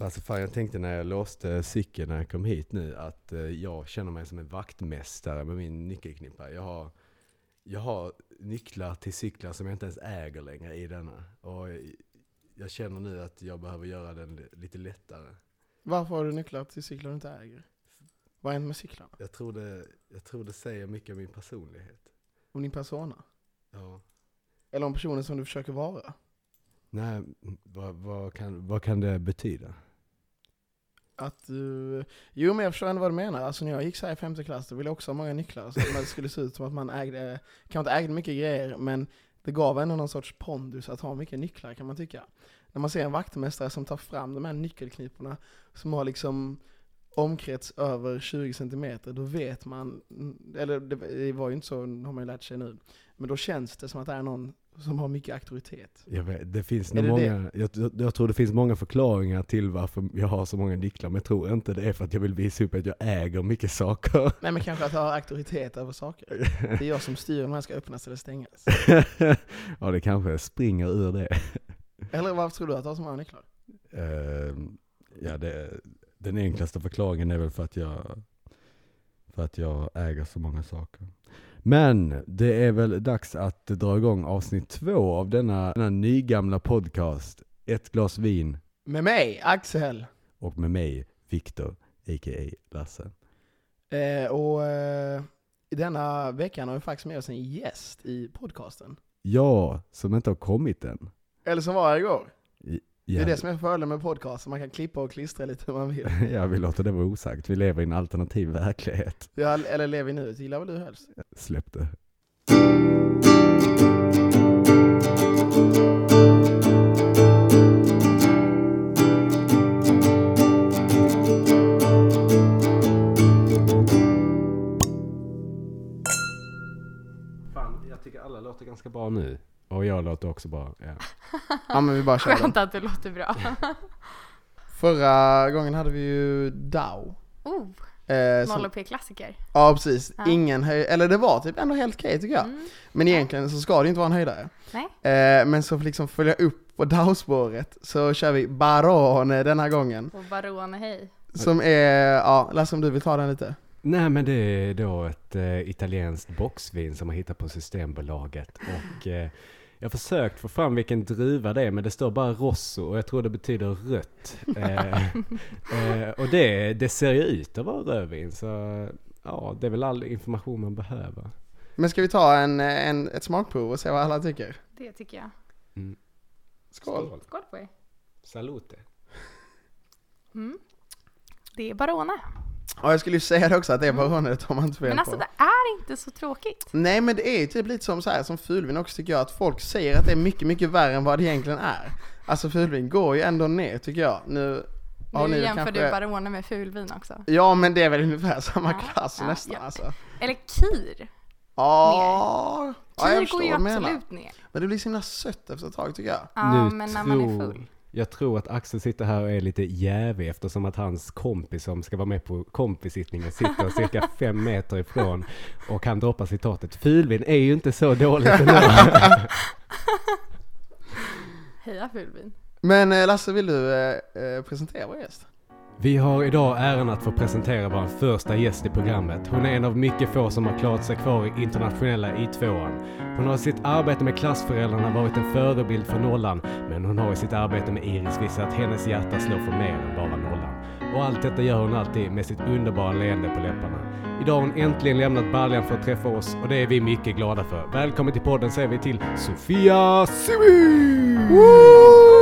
Alltså fan jag tänkte när jag låste cykeln när jag kom hit nu att eh, jag känner mig som en vaktmästare med min nyckelknippa. Jag har, jag har nycklar till cyklar som jag inte ens äger längre i denna. Och jag känner nu att jag behöver göra den li- lite lättare. Varför har du nycklar till cyklar du inte äger? Vad händer med cyklarna? Jag tror, det, jag tror det säger mycket om min personlighet. Om din persona? Ja. Eller om personen som du försöker vara? Nej, vad, vad, kan, vad kan det betyda? Att du... Jo men jag förstår ändå vad du menar. Alltså när jag gick så här i femte klass, då ville jag också ha många nycklar. Så att det skulle se ut som att man ägde, kanske inte ägde mycket grejer, men det gav ändå någon sorts pondus att ha mycket nycklar kan man tycka. När man ser en vaktmästare som tar fram de här nyckelkniporna, som har liksom omkrets över 20 cm, då vet man, eller det- det var ju inte så, har man ju lärt sig nu, men då känns det som att det är någon som har mycket auktoritet. Jag, vet, det finns Är det många, jag, jag- jag tror det finns många förklaringar till varför jag har så många nycklar, men jag tror inte det är för att jag vill visa upp att jag äger mycket saker. Nej men kanske att ha auktoritet över saker. Det är jag som styr om de här ska öppnas eller stängas. ja, det kanske springer ur det. Eller varför tror du att du har så många nycklar? Ehm, ja, det, den enklaste förklaringen är väl för att jag för att jag äger så många saker. Men det är väl dags att dra igång avsnitt två av denna, denna nygamla podcast. Ett glas vin Med mig, Axel. och med mig, Viktor, a.k.a. Lasse. Eh, och eh, denna veckan har vi faktiskt med oss en gäst i podcasten. Ja, som inte har kommit än. Eller som var här igår. Det är det som är fördelen med podcast, man kan klippa och klistra lite hur man vill. ja, vi låter det vara osagt. Vi lever i en alternativ verklighet. Ja, eller lever i nuet, gillar väl du helst? Släpp det. Fan, jag tycker alla låter ganska bra nu. Också bra. Ja. Ja men vi bara kör den. Skönt att det låter bra. Förra gången hade vi ju DAO. Oh, Eh, som, 0P-klassiker. ja precis, Ja. ingen höj, eller det var typ ändå helt okej tycker jag. Mm. Men egentligen så ska det inte vara en höjdare. Nej. Eh, men så för liksom följa upp på DAO-spåret så kör vi Barone denna gången. Och Barone hej. Som är, ja Lasse om du vill ta den lite? Nej men det är då ett eh, italienskt boxvin som man hittar på Systembolaget. Och eh, jag har försökt få fram vilken druva det är men det står bara rosso och jag tror det betyder rött. Eh, eh, och det, det ser ju ut att vara rödvin så ja, det är väl all information man behöver. Men ska vi ta en, en, ett smakprov och se vad alla tycker? Det tycker jag. Skål! Skål på er. Salute! Mm. Det är Barone. Ja jag skulle ju säga det också att det är Barone, det tar man inte fel Men alltså på. det är inte så tråkigt. Nej men det är ju typ lite som så här, som fulvin också tycker jag, att folk säger att det är mycket, mycket värre än vad det egentligen är. Alltså fulvin går ju ändå ner tycker jag. Nu har nu jämför kanske... du Barone med fulvin också. Ja men det är väl ungefär samma Ja, klass ja, nästan ja. alltså. Eller Kir. Ja, ja jag Kir förstår går ju menar. absolut ner. Men det blir så himla sött efter ett tag tycker jag. Ja, Nu men när man är full. Jag tror att Axel sitter här och är lite jävig eftersom att hans kompis som ska vara med på kompisittningen sitter cirka fem meter ifrån och han droppar citatet Fulvin är ju inte så dåligt ändå. Heja fulvin. Men eh, Lasse, vill du eh, eh, presentera vår gäst? Vi har idag äran att få presentera vår första gäst i programmet. Hon är en av mycket få som har klarat sig kvar i internationella I2an. Hon har i sitt arbete med klassföräldrarna varit en förebild för nollan, men hon har i sitt arbete med Iris visat att hennes hjärta slår för mer än bara nollan. Och allt detta gör hon alltid med sitt underbara leende på läpparna. Idag har hon äntligen lämnat baljan för att träffa oss och det är vi mycket glada för. Välkommen till podden säger vi till Sofia! Woo! Wow!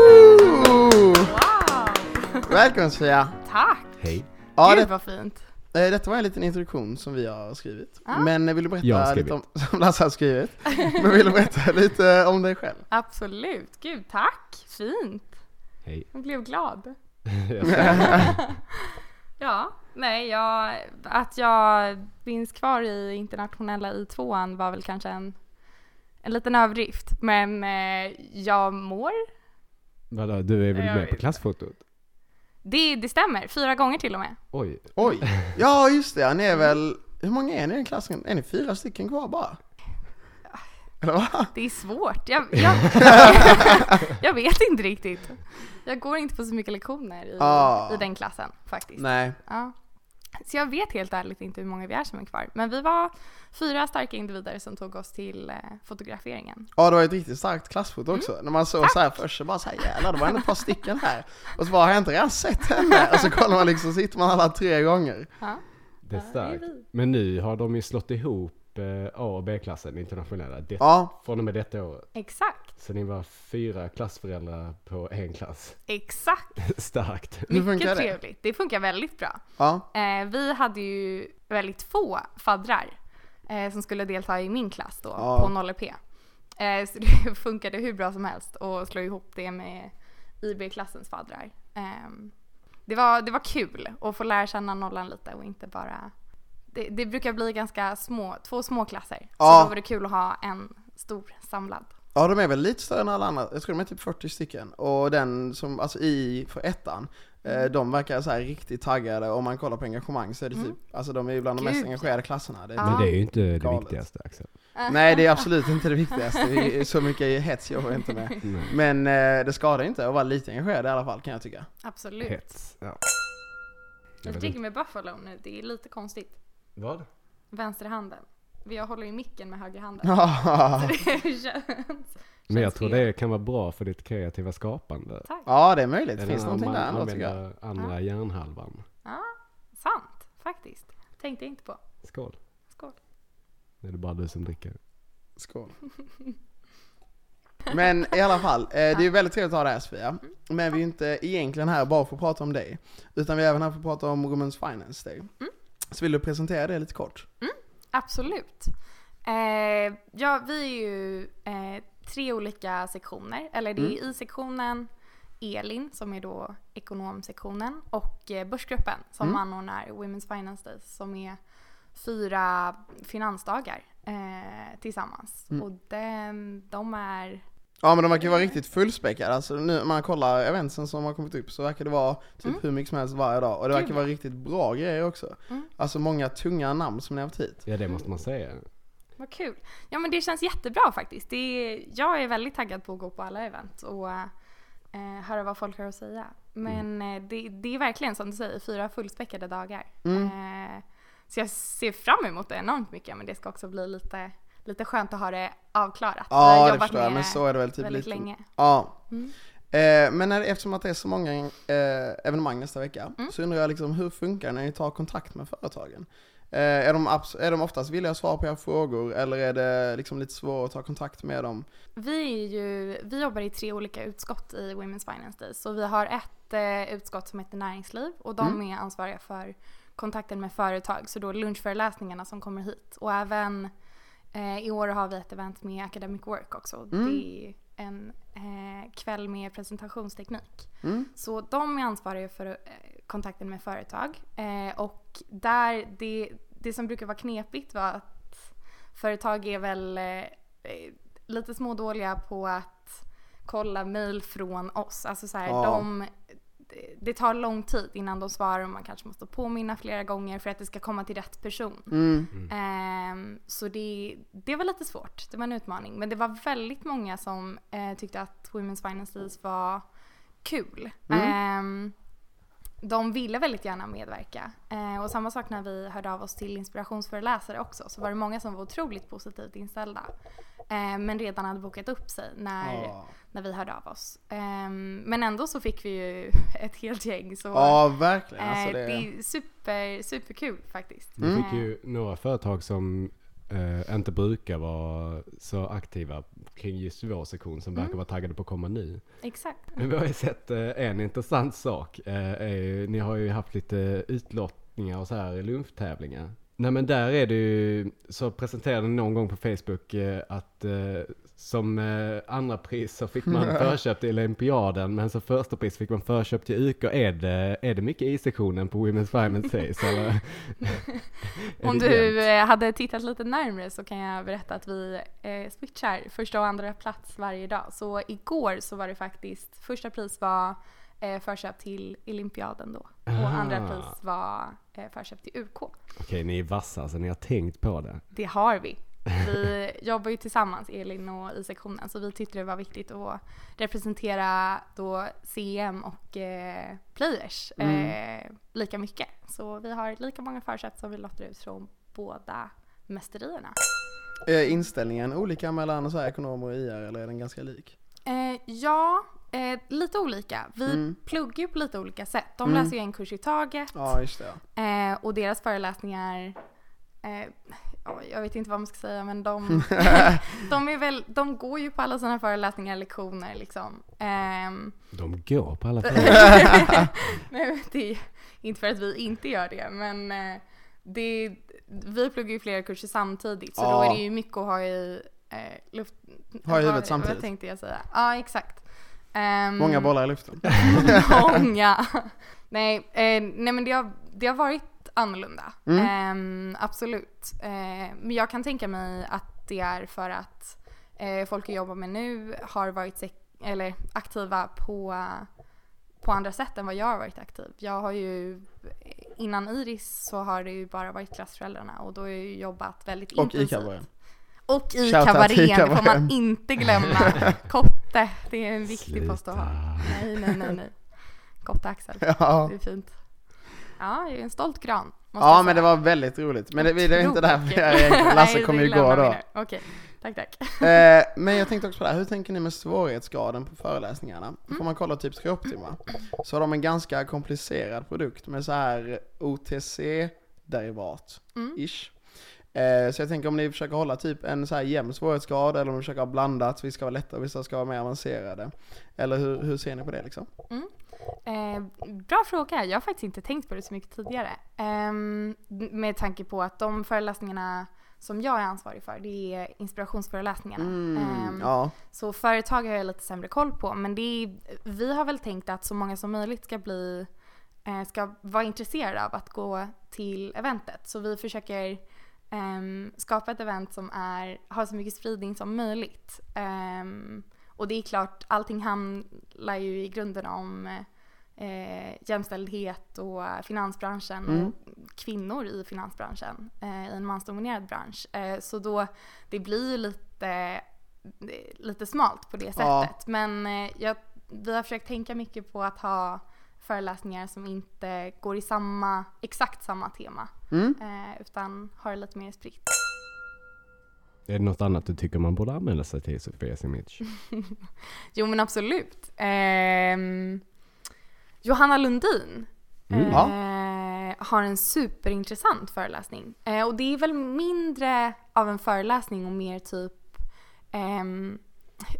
Välkommen Sofia! Tack! Hej! Ja, Gud det, vad fint. eh, detta var en liten introduktion som vi har skrivit. Ja. Men eh, vill du berätta lite om, som Lasse har skrivit, men vill du berätta lite om dig själv? Absolut. Gud, tack. Fint. Hej! Jag blev glad. Ja, nej, jag, att jag finns kvar i internationella I2an var väl kanske en, en liten överdrift. Men eh, jag mår. Vadå, du är väl Jag med på klassfotot? Det, det stämmer, fyra gånger till och med. Oj, Oj! Ja just det, ni är väl, hur många är ni i den klassen? Är ni fyra stycken kvar bara? Eller va? Det är svårt. Jag, jag, jag vet inte riktigt. Jag går inte på så mycket lektioner i, Ah. i den klassen faktiskt. Nej. Ja. Så jag vet helt ärligt inte hur många vi är som är kvar. Men vi var fyra starka individer som tog oss till eh, fotograferingen. Ja det var ett riktigt starkt klassfoto också. När man såg så här först så bara såhär jävlar det var ändå ett par stycken här. Och så bara har jag inte redan sett henne? Och så kollar man liksom, så sitter man alla tre gånger. Ja. Det är starkt. Men nu har de ju slått ihop eh, A och B-klassen internationella. Det, Ja, Från och med detta året. Exakt, Så ni var fyra klassföräldrar på en klass. exakt. Starkt. Mycket det? trevligt. Det funkar väldigt bra. ja. Eh, vi hade ju väldigt få faddrar eh, som skulle delta i min klass då Ja. på 0P. Eh, så det funkade hur bra som helst att slå ihop det med IB-klassens faddrar. Ehm, det, var, det var kul att få lära känna nollan lite och inte bara... Det, det brukar bli ganska små, två små klasser. Ja. Så då var det kul att ha en stor samlad. Ja de är väl lite större än alla andra, jag tror de är typ 40 stycken. Och den som, alltså i, för ettan, eh, de verkar så här riktigt taggade. Om man kollar på engagemang så är det typ, alltså de är ju bland de mest Gud, engagerade klasserna. Det. Men det är ju inte det Galet. viktigaste Axel. Nej det är absolut inte det viktigaste, Det så mycket hets jag inte med. Nej. Men eh, det skadar inte att vara lite engagerad i alla fall kan jag tycka. Absolut. Hets. Ja. Jag Jag dricker med Buffalo nu, det är lite konstigt. Vad? Vänsterhanden. Jag håller i micken med Det känns, Men jag tror fel. det kan vara bra för ditt kreativa skapande. Tack. ja det är möjligt, Eller finns det någonting man där ändå tycker jag. andra hjärnhalvan. Ja, sant faktiskt. Tänkte inte på. Skål. Skål. Det är det bara du som dricker. Skål. Men i alla fall, eh, det är ju väldigt trevligt att ha dig här Sofia. Men vi är ju inte egentligen här bara för att prata om dig. Utan vi är även här för att prata om Women's Finance Day. Så vill du presentera det lite kort? Absolut. Eh, ja, vi är ju eh, tre olika sektioner. Eller det är i sektionen Elin som är då ekonomsektionen och eh, Börsgruppen som anordnar Women's Finance Days som är fyra finansdagar eh, tillsammans. Och den, de är Ja men de verkar vara riktigt fullspäckade. Alltså nu när man kollar eventsen som har kommit upp så verkar det vara typ hur mycket som helst varje dag. Och det verkar vara riktigt bra grejer också. Alltså många tunga namn som ni har haft hit. Ja, det måste man säga. Vad kul. Ja men det känns jättebra faktiskt. Det är, jag är väldigt taggad på att gå på alla event och eh, höra vad folk har att säga. Men eh, det, det är verkligen som du säger, fyra fullspäckade dagar. Eh, så jag ser fram emot det enormt mycket men det ska också bli lite, lite skönt att ha det avklarat. Ja det jobbat förstår jag, men så är det väl typ väldigt lite. länge. Ja. Mm. Eh, men när, eftersom att det är så många eh, evenemang nästa vecka Mm. så undrar jag liksom hur funkar det när ni tar kontakt med företagen? Eh, är, de är de oftast villiga att svara på era frågor eller är det liksom lite svårt att ta kontakt med dem? Vi, är ju, vi jobbar i tre olika utskott i Women's Finance Days. Så vi har ett eh, utskott som heter näringsliv och de är ansvariga för kontakten med företag. Så då lunchföreläsningarna som kommer hit. Och även eh, i år har vi ett event med Academic Work också. Det är en eh, kväll med presentationsteknik. Så de är ansvariga för eh, kontakten med företag. Eh, och där, det, det som brukar vara knepigt var att företag är väl eh, eh, lite smådåliga på att kolla mail från oss. Alltså så här, Ja. de, det- tar lång tid innan de svarar och man kanske måste påminna flera gånger för att det ska komma till rätt person. Ehm, så det, det var lite svårt, det var en utmaning. Men det var väldigt många som eh, tyckte att Women's Finance Days var kul. Ehm, de ville väldigt gärna medverka. Eh, och samma sak när vi hörde av oss till inspirationsföreläsare också så var det många som var otroligt positivt inställda. Eh, men redan hade bokat upp sig när, Ja. när vi hörde av oss. Ehm, men ändå så fick vi ju ett helt gäng. Så, Ja verkligen. Alltså eh, det... det är super, superkul faktiskt. Vi fick ju några företag som eh, inte brukar vara så aktiva kring just vår sektion som verkar vara taggade på att komma nu. Exakt. Men vi har ju sett eh, en intressant sak. Eh, är, ni har ju haft lite utlottningar och så här i lunchtävlingar. Nej men där är det ju, så presenterade någon gång på Facebook eh, att eh, som eh, andra pris så fick man förköp till olympiaden men som första pris fick man förköp till UK. Är det, är det mycket i sektionen på Women's Finance Days eller? Om du eh, hade tittat lite närmare så kan jag berätta att vi eh, switchar första och andra plats varje dag. Så igår så var det faktiskt, första pris var eh, förköp till olympiaden då. Och Aha. andra pris var eh, förköp till UK. Okej, ni är vassa, så ni har tänkt på det. Det har vi. Vi jobbar ju tillsammans, Elin och i sektionen, så vi tyckte det var viktigt att representera då CM och eh, players eh, Mm. lika mycket. Så vi har lika många försätt som vi lottar ut från båda mästerierna. Är inställningen olika mellan så här ekonomer och IR eller är den ganska lik? Eh, ja, eh, lite olika. Vi Mm. pluggar ju på lite olika sätt. De Mm. läser ju en kurs i taget Ja, just det. eh, och deras föreläsningar eh, ja, jag vet inte vad man ska säga men de, de, är väl, de går ju på alla sina föreläsningar, lektioner liksom. Ehm, De går på alla fall. Nej, det är inte för att vi inte gör det, men eh, det, vi pluggar ju flera kurser samtidigt så då Ja. är det ju mycket att ha i eh, luft... Ha i huvudet samtidigt. Vad tänkte jag säga? Ja, exakt. Ehm, Många bollar i luften. Många. nej, eh, nej, men det har, det har varit annorlunda. Mm. Ehm, absolut. Eh, men jag kan tänka mig att det är för att eh, folk jag jobbar med nu har varit eller aktiva på, på andra sätt än vad jag har varit aktiv. Jag har ju, innan Iris så har det ju bara varit klassföräldrarna och då har jag jobbat väldigt Och intensivt. ICA-borgen. Och i Shoutout kabarén, det får man inte glömma. Kotte, det är en viktig post att ha. Sluta. Nej, nej, nej, nej. Kotte Axel, Ja. det är fint. Ja, jag är en stolt gran. Ja men det var väldigt roligt. Men det, det är inte därför jag egentligen. Lasse kommer ju gå då. Okej, tack tack. Eh, men jag tänkte också på det här, hur tänker ni med svårighetsgraden på föreläsningarna? Mm. Får man kolla typ Skråoptima, så har de en ganska komplicerad produkt med så här OTC-derivat, Mm. Eh, så jag tänker om ni försöker hålla typ en så här jämn svårighetsgrad, eller om ni försöker ha blandat, vissa ska vara lättare, vissa ska vara mer avancerade. Eller hur, hur ser ni på det liksom? Eh, bra fråga. Jag har faktiskt inte tänkt på det så mycket tidigare. Ehm, med tanke på att de föreläsningarna som jag är ansvarig för, det är inspirationsföreläsningarna. Mm, Ehm, ja. Så företag har jag lite sämre koll på, men det är, vi har väl tänkt att så många som möjligt ska bli eh, ska vara intresserade av att gå till eventet. Så vi försöker ehm, skapa ett event som är, har så mycket spridning som möjligt. Ehm, och det är klart, allting handlar ju i grunden om eh, jämställdhet och finansbranschen Mm. och kvinnor i finansbranschen eh, i en mansdominerad bransch. Eh, så då, det blir ju lite, lite smalt på det Ja. sättet. Men eh, jag, vi har försökt tänka mycket på att ha föreläsningar som inte går i samma, exakt samma tema. Mm. Eh, utan har det lite mer spritt. Är det något annat du tycker man borde använda sig till Sofia Simic? Jo men absolut. Ehm, Johanna Lundin Mm. eh, har en superintressant föreläsning. Eh, och det är väl mindre av en föreläsning och mer typ ehm,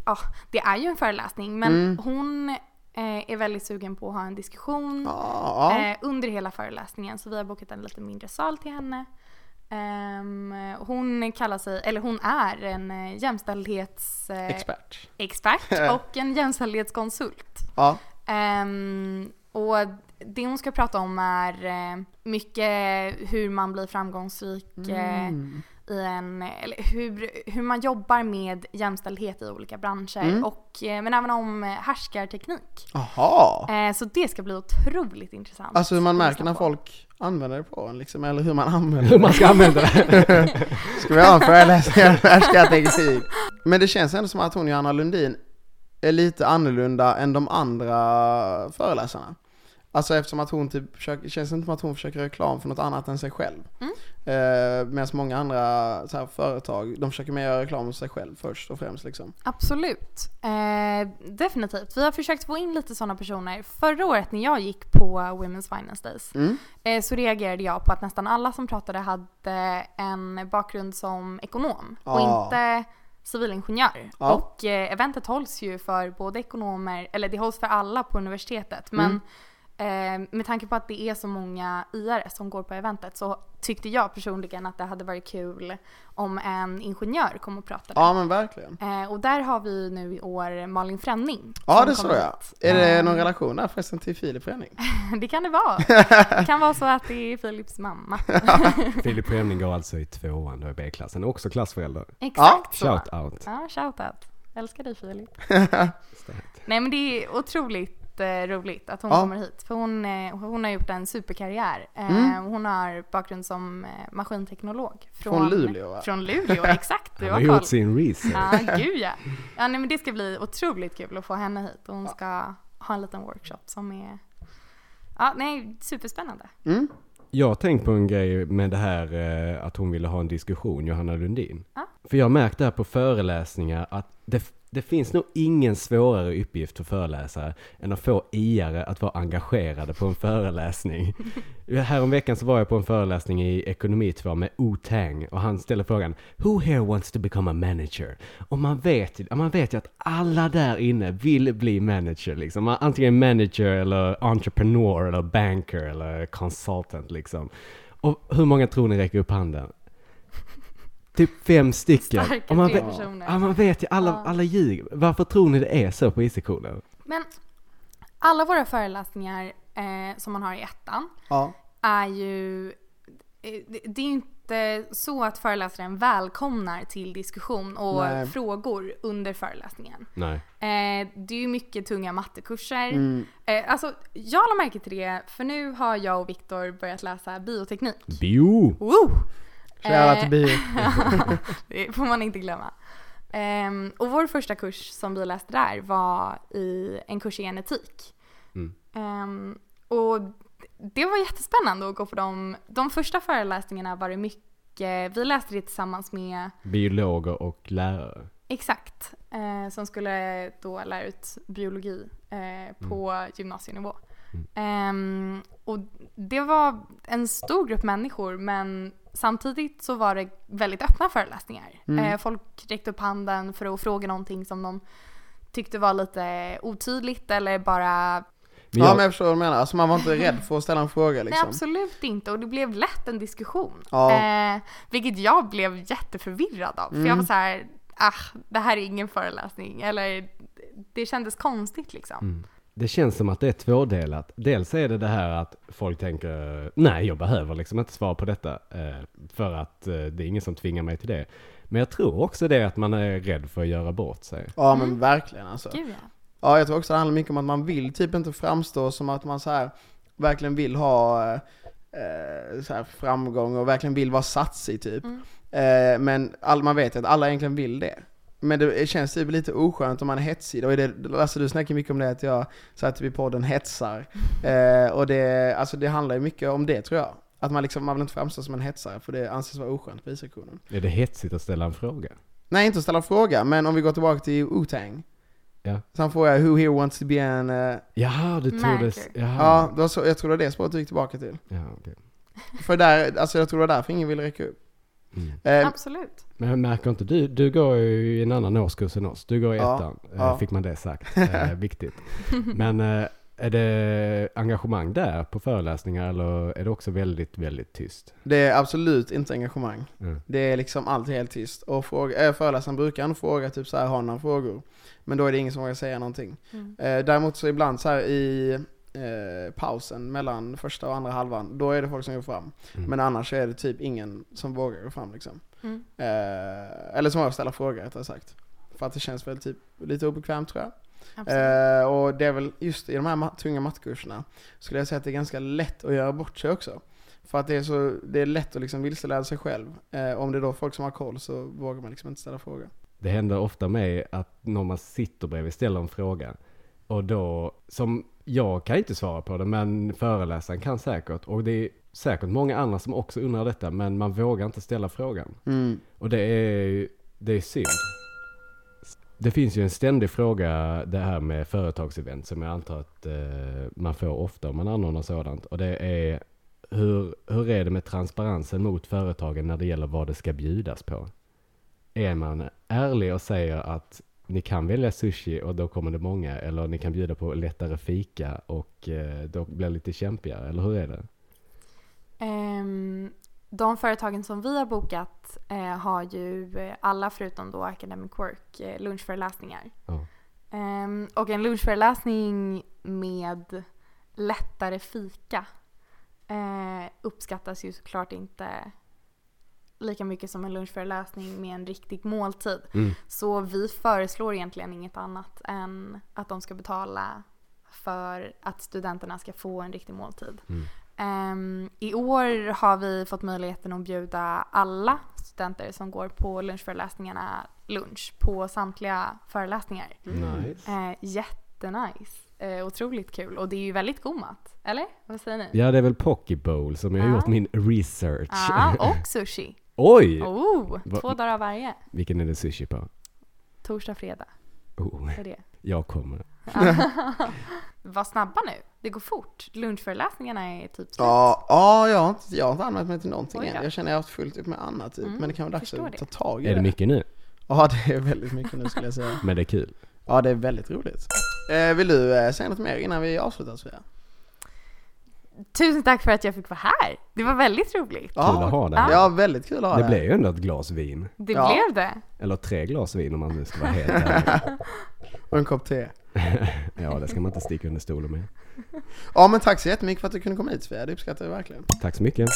Ja, det är ju en föreläsning men Mm. hon eh, är väldigt sugen på att ha en diskussion Ja, eh, under hela föreläsningen så vi har bokat en lite mindre sal till henne. Ehm, hon kallar sig, eller hon är en eh, jämställdhetsexpert eh, Expert. och en jämställdhetskonsult. Ja. Ehm, och det hon ska prata om är eh, mycket hur man blir framgångsrik eh, Mm. I en, eller hur, hur man jobbar med jämställdhet i olika branscher Mm. och, eh, men även om härskarteknik. Aha. Eh, så det ska bli otroligt intressant. Alltså hur man märker när folk använder det på en liksom, eller hur man använder Hur man ska använda det? Ska vi ha en föreläsning om härskarteknik? Men det känns ändå som att hon, Johanna Lundin, är lite annorlunda än de andra föreläsarna. Alltså eftersom att hon typ försöker, känns inte som att hon försöker reklam för något annat än sig själv. Mm. Eh, Medan många andra här, företag, de försöker mer göra reklam för sig själv först och främst liksom. Absolut. Eh, definitivt. Vi har försökt få in lite sådana personer. Förra året när jag gick på Women's Finance Days Mm. eh, så reagerade jag på att nästan alla som pratade hade en bakgrund som ekonom och Ja. inte civilingenjör. Ja. Och eh, eventet hålls ju för både ekonomer, eller det hålls för alla på universitetet. Men Mm. Eh, med tanke på att det är så många IR som går på eventet så tyckte jag personligen att det hade varit kul om en ingenjör kom och pratade. Ja men verkligen. Eh, och där har vi nu i år Malin Fränning. Ja det såg jag. Är det Eh, någon relation där förresten till Filip Frenning? Det kan det vara. Det kan vara så att det är Philips mamma. Filip Främling går alltså i tvåan då i B-klassen, också klassförälder. Exakt så. Shout out. Ja, shout out. Älskar dig Filip. Nej men det är otroligt jätteroligt att hon Ja. kommer hit. För hon, eh, hon har gjort en superkarriär. Eh, Mm. Hon har bakgrund som eh, maskinteknolog. Från Luleå va? Från Luleå, exakt. Du har har koll. gjort sin research. Ja, gud ja. ja nej, men det ska bli otroligt kul att få henne hit. Hon ska ha en liten workshop som är Ja, nej, superspännande. Mm. Jag har tänkt på en grej med det här eh, att hon ville ha en diskussion, Johanna Lundin. Ja. För jag har märkt det här på föreläsningar att det, det finns nog ingen svårare uppgift för föreläsare än att få iare att vara engagerade på en föreläsning. Häromveckan så var jag på en föreläsning i ekonomi 2 med O Tang och han ställer frågan Who here wants to become a manager? Och man vet, ju- man vet ju att alla där inne vill bli manager liksom. Antingen manager eller entreprenör eller banker eller consultant liksom. Och hur många tror ni räcker upp handen? Typ fem stycken. Starka Och man tre vet, personer. ja, man vet ju, alla, Ja. alla ljuger. Varför tror ni det är så på IC-kolan? Men alla våra föreläsningar eh, som man har i ettan Ja. är ju... eh, Det det är ju inte så att föreläsaren välkomnar till diskussion och Nej. frågor under föreläsningen. Nej. Eh, det är ju mycket tunga mattekurser. Mm. Eh, alltså, jag la märke till det, för nu har jag och Viktor börjat läsa bioteknik. Bio! Woo! Shoutout Eh, till bio. det får man inte glömma. Ehm, och vår första kurs som vi läste där var i en kurs i genetik. Mm. Ehm, och det var jättespännande att gå på dem. De första föreläsningarna var det mycket, vi läste det tillsammans med Biologer och lärare. Exakt. Eh, som skulle då lära ut biologi eh, på gymnasienivå. Ehm, och det var en stor grupp människor men samtidigt så var det väldigt öppna föreläsningar. Mm. Eh, folk räckte upp handen för att fråga någonting som de tyckte var lite otydligt eller bara Men Ja jag, men jag förstår vad du menar, alltså man var inte rädd för att ställa en fråga Nej liksom. absolut inte och det blev lätt en diskussion. Ja. Eh, vilket jag blev jätteförvirrad av. För jag Mm. var så här, ah, det här är ingen föreläsning. Eller det kändes konstigt liksom. Mm. Det känns som att det är tvådelat. Dels är det det här att folk tänker, nej jag behöver liksom inte svara på detta, eh, för att eh, det är ingen som tvingar mig till det. Men jag tror också det att man är rädd för att göra bort sig. Ja men Mm. verkligen alltså. Gud ja. Ja jag tror också det handlar mycket om att man vill typ inte framstå som att man så här verkligen vill ha eh, eh, så här framgång och verkligen vill vara satsig typ. Mm. Eh, men all, man vet ju att alla egentligen vill det. Men det känns typ lite oskönt om man är hetsig. Och det, alltså du snackar mycket om det att jag så här, typ i podden hetsar. Eh, och det, alltså det handlar ju mycket om det tror jag. Att man liksom, man vill inte framstå som en hetsare för det anses vara oskönt på issektionen. Är det hetsigt att ställa en fråga? Nej inte att ställa fråga, men om vi går tillbaka till Wu-Tang. Ja. Sen får jag Who here wants to be an... eh, Jaha, du tog det... Jaha. Ja, det var så, jag tror det var det spåret du gick tillbaka till. Ja, okej. För där, alltså jag tror det var därför ingen ville räcka upp. Mm. Eh, Absolut. Men märker inte du, du går ju i en annan årskurs än oss. Du går i Ja, ettan, eh, ja. fick man det sagt. Eh, viktigt. Men eh, är det engagemang där på föreläsningar eller är det också väldigt, väldigt tyst? det är absolut inte engagemang. Mm. Det är liksom alltid helt tyst. Och fråga, äh, föreläsaren brukar ändå fråga typ så här, har några frågor? Men då är det ingen som vågar säga någonting. Mm. Eh, däremot så ibland så här i eh, pausen mellan första och andra halvan, då är det folk som går fram. Mm. Men annars är det typ ingen som vågar gå fram liksom. Mm. Eh, eller som vågar ställa frågor rättare sagt. För att det känns väl typ lite obekvämt tror jag. Eh, och det är väl just i de här ma- tunga mattkurserna skulle jag säga att det är ganska lätt att göra bort sig också. För att det är, så, det är lätt att liksom vilseleda sig själv. Eh, om det är då folk som har koll så vågar man liksom inte ställa frågor. Det händer ofta med att när man sitter bredvid ställer en fråga och då, som jag kan inte svara på det, men föreläsaren kan säkert och det är säkert många andra som också undrar detta, men man vågar inte ställa frågan. Mm. Och det är, det är synd. Det finns ju en ständig fråga det här med företagsevent som jag antar att eh, man får ofta om man anordnar sådant. Och det är hur, hur är det med transparensen mot företagen när det gäller vad det ska bjudas på? Är man ärlig och säger att ni kan välja sushi och då kommer det många eller ni kan bjuda på lättare fika och eh, då blir det lite kämpigare, eller hur är det? Ehm, de företagen som vi har bokat eh, har ju alla förutom då Academic Work eh, lunchföreläsningar. Ja. Ehm, och en lunchföreläsning med lättare fika eh, uppskattas ju såklart inte lika mycket som en lunchföreläsning med en riktig måltid. Mm. Så vi föreslår egentligen inget annat än att de ska betala för att studenterna ska få en riktig måltid. Mm. Ehm, I år har vi fått möjligheten att bjuda alla studenter som går på lunchföreläsningarna lunch på samtliga föreläsningar. Nice. Eh, jättenice. Eh, otroligt kul och det är ju väldigt god mat. Eller? Vad säger ni? Ja, det är väl Poke Bowl som jag har Ja. gjort min research. Ja, och sushi. Oj! Oh, Va- två dagar av varje. Vilken är det sushi på? Torsdag, fredag. Oh, Är det. jag kommer. Var snabba nu. Det går fort. Lunchföreläsningarna är typ slut. Ja, ja jag, har inte, jag har inte anmält mig till någonting än. Jag känner att jag har haft fullt upp med annat typ. Mm, Men det kan vara dags att det. ta tag i Är det mycket nu? Ja, det är väldigt mycket nu skulle jag säga. Men det är kul. Ja, det är väldigt roligt. Eh, vill du eh, säga något mer innan vi avslutar Sofia? Tusen tack för att jag fick vara här. Det var väldigt roligt. Kul att ha dig. Ja, väldigt kul att ha Det blev ju ändå ett glas vin. Det Ja. blev det. Eller tre glas vin om man nu ska vara helt ärlig. Och en kopp te. Ja, det ska man inte sticka under stolen med. Ja, men tack så jättemycket för att du kunde komma hit Sofia. Det uppskattar jag verkligen. Tack så mycket.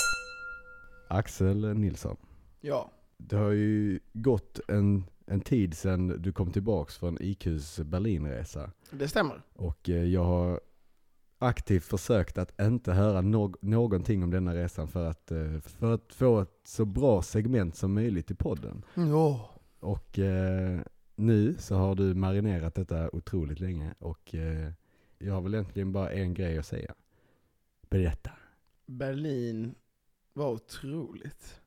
Axel Nilsson. Ja. Det har ju gått en, en tid sedan du kom tillbaks från IQs Berlinresa. Det stämmer. Och eh, jag har aktivt försökt att inte höra nå- någonting om denna resan för att, eh, för att få ett så bra segment som möjligt i podden. Ja. Och eh, nu så har du marinerat detta otroligt länge och eh, jag har väl egentligen bara en grej att säga. Berätta. Berlin var otroligt.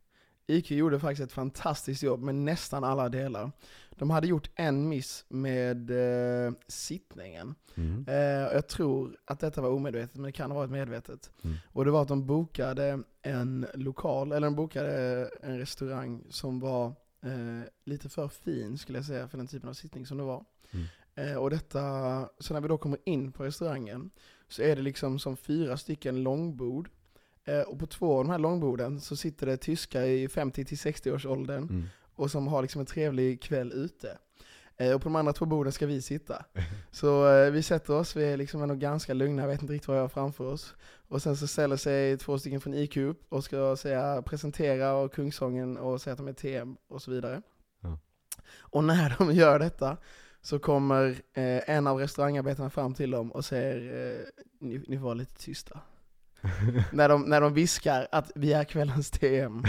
IQ gjorde faktiskt ett fantastiskt jobb med nästan alla delar. De hade gjort en miss med eh, sittningen. Mm. Eh, jag tror att detta var omedvetet, men det kan ha varit medvetet. Mm. Och det var att de bokade en lokal, eller de bokade en restaurang som var eh, lite för fin skulle jag säga för den typen av sittning som det var. Mm. Eh, och detta, så när vi då kommer in på restaurangen så är det liksom som fyra stycken långbord. Eh, och på två av de här långborden så sitter det tyskar i 50-60 års åldern Mm. Och som har liksom en trevlig kväll ute. Eh, och på de andra två borden ska vi sitta. Så eh, vi sätter oss, vi är liksom ändå ganska lugna, vet inte riktigt vad jag har framför oss. Och sen så ställer sig två stycken från IQ upp och ska säga, presentera och kungsången och säga att de är TM och så vidare. Ja. Och när de gör detta så kommer eh, en av restaurangarbetarna fram till dem och säger ni, ni får vara lite tysta. När, de, när de viskar att vi är kvällens TM.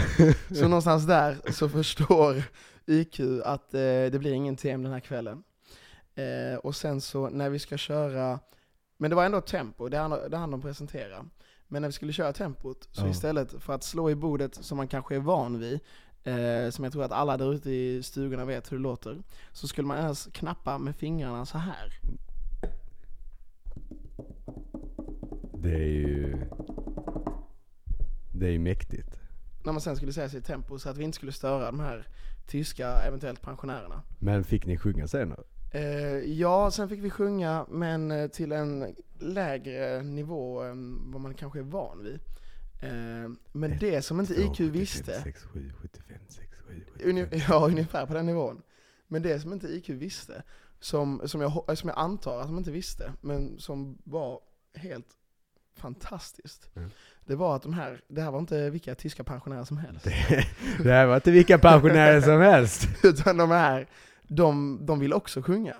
Så någonstans där så förstår IQ att eh, det blir ingen TM den här kvällen. Eh, och sen så när vi ska köra, men det var ändå tempo, det hann, det hann de presentera. Men när vi skulle köra tempot, så Ja. istället för att slå i bordet som man kanske är van vid, eh, som jag tror att alla där ute i stugorna vet hur det låter, så skulle man ens knappa med fingrarna så här. Det är ju... Det är ju mäktigt. När man sen skulle säga sitt tempo så att vi inte skulle störa de här tyska, eventuellt pensionärerna. Men fick ni sjunga senare? Eh, ja, sen fick vi sjunga, men eh, till en lägre nivå än vad man kanske är van vid. Eh, men det som inte IQ visste, 6, 7, 75, 6, 7, uni- ja ungefär på den nivån. Men det som inte IQ visste, som, som, jag, som jag antar att de inte visste, men som var helt fantastiskt. Mm. Det var att de här, det här var inte vilka tyska pensionärer som helst. Det här var inte vilka pensionärer som helst. Utan de här, de, de vill också sjunga.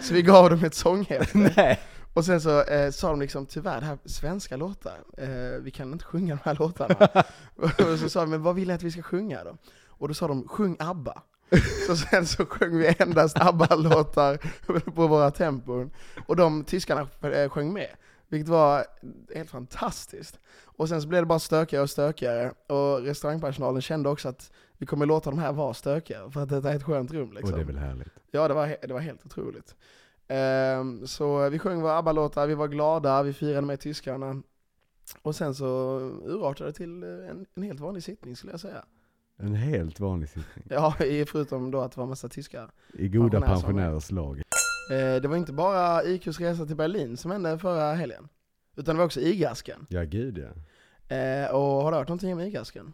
Så vi gav dem ett sånghäfte. Nej. Och sen så eh, sa de liksom, tyvärr det här är svenska låtar, eh, vi kan inte sjunga de här låtarna. och så sa de, men vad vill ni att vi ska sjunga då? Och då sa de, sjung ABBA. Så sen så sjöng vi endast ABBA-låtar på våra tempon. Och de tyskarna eh, sjöng med. Vilket var helt fantastiskt. Och sen så blev det bara stökigare och stökigare. Och restaurangpersonalen kände också att vi kommer låta de här vara stökiga, för att detta är ett skönt rum liksom. Och det är väl härligt. Ja, det var, det var helt otroligt. Ehm, så vi sjöng våra ABBA-låtar, vi var glada, vi firade med tyskarna. Och sen så urartade det till en, en helt vanlig sittning skulle jag säga. En helt vanlig sittning. Ja, förutom då att det var massa tyskar. I goda pensionärers lag. Eh, det var inte bara IQs resa till Berlin som hände förra helgen. Utan det var också igasken. Ja, gud ja. Eh, och har du hört någonting om igasken?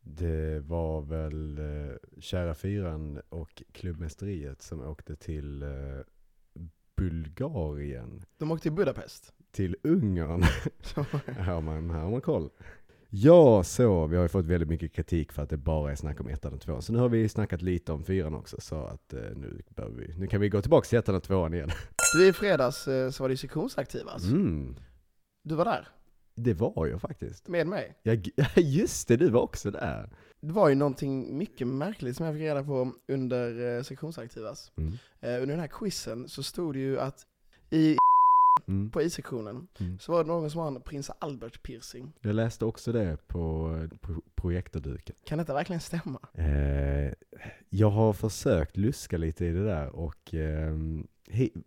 Det var väl eh, Kära Fyran och Klubbmästeriet som åkte till eh, Bulgarien. De åkte till Budapest. Till Ungern. har man, här har man koll. Ja, så. Vi har ju fått väldigt mycket kritik för att det bara är snack om ettan och tvåan. Så nu har vi snackat lite om fyran också. Så att eh, nu, vi, nu kan vi gå tillbaka till ettan och tvåan igen. Du, i fredags eh, så var det ju sektionsaktivas. Mm. Du var där, Det var jag faktiskt. med mig. Ja, just det, du var också där. Det var ju någonting mycket märkligt som jag fick reda på under eh, sektionsaktivas. Mm. Eh, under den här quizen så stod det ju att i, Mm. på I-sektionen Mm. så var det någon som har en prins Albert piercing. Jag läste också det på, på projektorduken. Kan detta verkligen stämma? Eh, jag har försökt luska lite i det där och ehm, hi-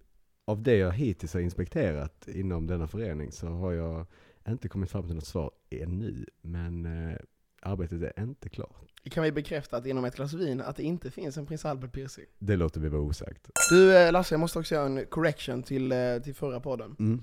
av det jag hittills har inspekterat inom denna förening så har jag inte kommit fram till något svar ännu. Men eh, arbetet är inte klart. Kan vi bekräfta att inom ett glas vin att det inte finns en prins Albert piercing? Det låter vi vara osagt. Du eh, Lasse, jag måste också göra en correction till, eh, till förra podden. Mm.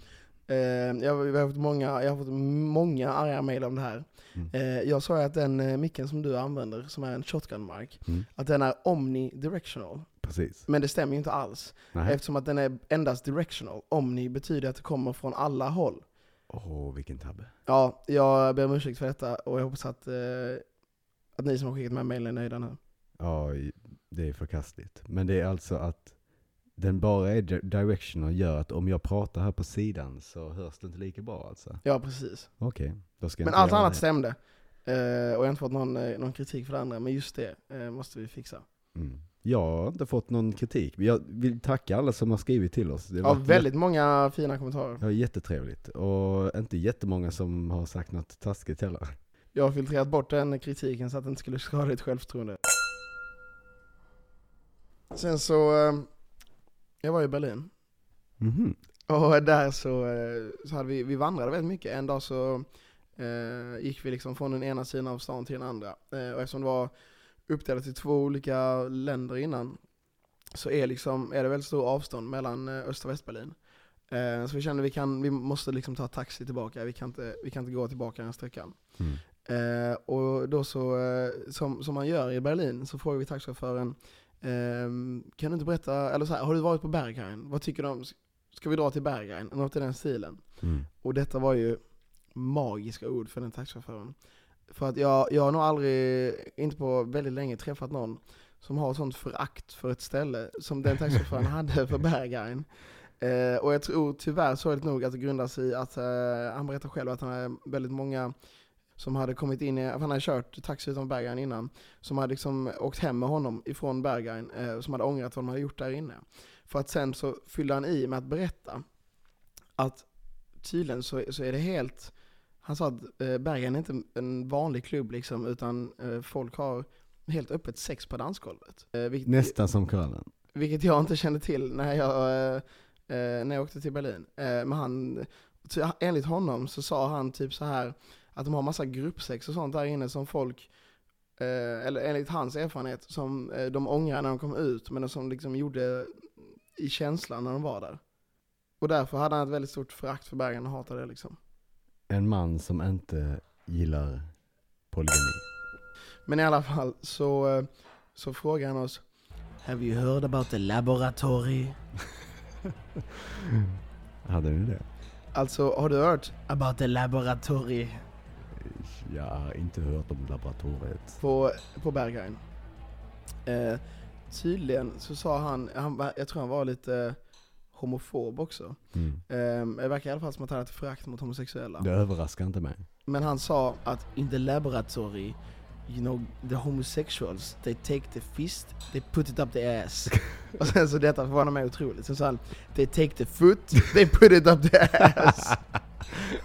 Eh, jag, har- fått många, jag har fått många arga mejl om det här. Mm. Jag sa att den micken som du använder, som är en shotgun mic, Mm. att den är omnidirectional. Precis. Men det stämmer ju inte alls. Nej. Eftersom att den är endast directional. Omni betyder att det kommer från alla håll. Åh, vilken tabbe. Ja, jag ber om ursäkt för detta och jag hoppas att, att ni som har skickat med mejlen är nöjda nu. Ja, det är förkastligt. Men det är alltså att den bara är di- directional gör att om jag pratar här på sidan så hörs det inte lika bra alltså. Ja, precis. Okej, jag Men allt annat det. stämde. Eh, och jag har inte fått någon, eh, någon kritik för det andra, men just det eh, måste vi fixa. Mm. Jag har inte fått någon kritik, men jag vill tacka alla som har skrivit till oss. Det Ja, väldigt många fina kommentarer. Ja, jättetrevligt. Och inte jättemånga som har sagt något taskigt heller. Jag har filtrerat bort den kritiken så att det inte skulle skada ditt självförtroende. Sen så, eh, jag var i Berlin. Mhm. Och där så, eh, så hade vi, vi vandrade väldigt mycket. En dag så eh, gick vi liksom från den ena sidan av stan till den andra. Eh, och eftersom det var uppdelat i två olika länder innan, så är, liksom, är det väldigt stor avstånd mellan eh, Öst och Västberlin. Eh, så vi kände vi kan, vi måste liksom ta taxi tillbaka, vi kan inte, vi kan inte gå tillbaka den sträckan. Mm. Eh, och då så, eh, som, som man gör i Berlin, så frågar vi taxichauffören ehm, Kan du inte berätta, eller så här, har du varit på Berghain? Vad tycker du om, ska vi dra till Berghain? Något i den stilen. Mm. Och detta var ju magiska ord för den taxichauffören. För att jag, jag har nog aldrig, inte på väldigt länge, träffat någon som har sånt förakt för ett ställe som den taxichauffören hade för Berghain. Eh, och jag tror tyvärr sorgligt nog att det grundar sig i att eh, han berättar själv att han är väldigt många som hade kommit in i, han hade kört taxi utanför Berghain innan, som hade liksom åkt hem med honom ifrån Berghain, eh, som hade ångrat vad de hade gjort där inne. För att sen så fyllde han i med att berätta att tydligen så, så är det helt, han sa att eh, Berghain är inte en vanlig klubb liksom, utan eh, folk har helt öppet sex på dansgolvet. Eh, vilket, Nästan som kvällen. vilket jag inte kände till när jag, eh, eh, när jag åkte till Berlin. Eh, men han, enligt honom så sa han typ så här att de har massa gruppsex och sånt där inne som folk, eh, eller enligt hans erfarenhet, som eh, de ångrar när de kom ut, men som liksom gjorde i känslan när de var där. Och därför hade han ett väldigt stort förakt för Bergen och hatade det liksom. En man som inte gillar polygami. Men i alla fall så, eh, så frågar han oss Have you heard about the laboratory? Hade ni det? Alltså, har du hört about the laboratory Jag har inte hört om laboratoriet. på, på Berghain? Eh, tydligen så sa han, han, jag tror han var lite homofob också. Mm. Eh, det verkar i alla fall som att han hade ett förakt mot homosexuella. Det överraskar inte mig. Men han sa att in the laboratory, you know, the homosexuals, they take the fist, they put it up the ass. Och sen så detta förvånar mig otroligt. Sen sa han, they take the foot, they put it up the ass.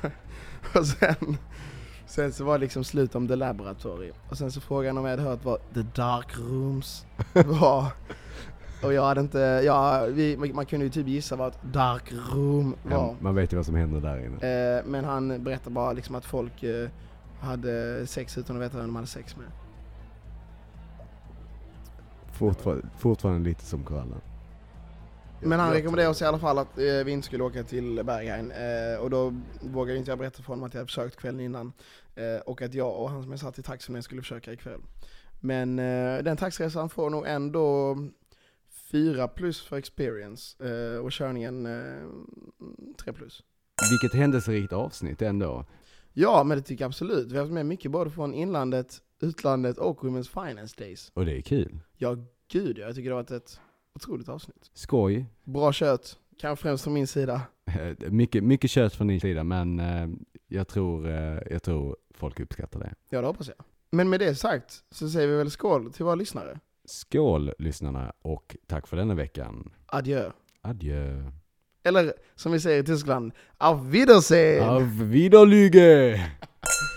och sen, sen så var det liksom slut om the laboratory. Och sen så frågade han om jag hade hört vad the dark rooms var. Och jag hade inte, ja, vi, man kunde ju typ gissa vad ett dark room var. Ja, man vet ju vad som händer där inne. Eh, men han berättar bara liksom att folk eh, hade sex utan att veta vem de hade sex med. Fortfar- fortfarande lite som korallen. Men han rekommenderade oss i alla fall att eh, vi inte skulle åka till Berghain. Eh, och då vågade inte jag berätta för honom att jag hade försökt kvällen innan. Eh, och att jag och han som jag satt i taxin med skulle försöka ikväll. Men eh, den taxiresan får nog ändå fyra plus för experience. Eh, och körningen eh, tre plus. Vilket händelserikt avsnitt ändå. Ja, men det tycker jag absolut. Vi har haft med mycket både från inlandet, utlandet och Women's Finance Days. Och det är kul. Ja, gud ja. Jag tycker det har varit ett otroligt avsnitt. Skoj. Bra kött, Kanske främst från min sida. Eh, Mycket, mycket kött från din sida, men eh, jag, tror, eh, jag tror folk uppskattar det. Ja, det hoppas jag. Men med det sagt så säger vi väl skål till våra lyssnare. Skål lyssnarna och tack för denna veckan. Adjö. Adjö. Eller som vi säger i Tyskland, auf Wiedersehen! Auf Wiederlüge!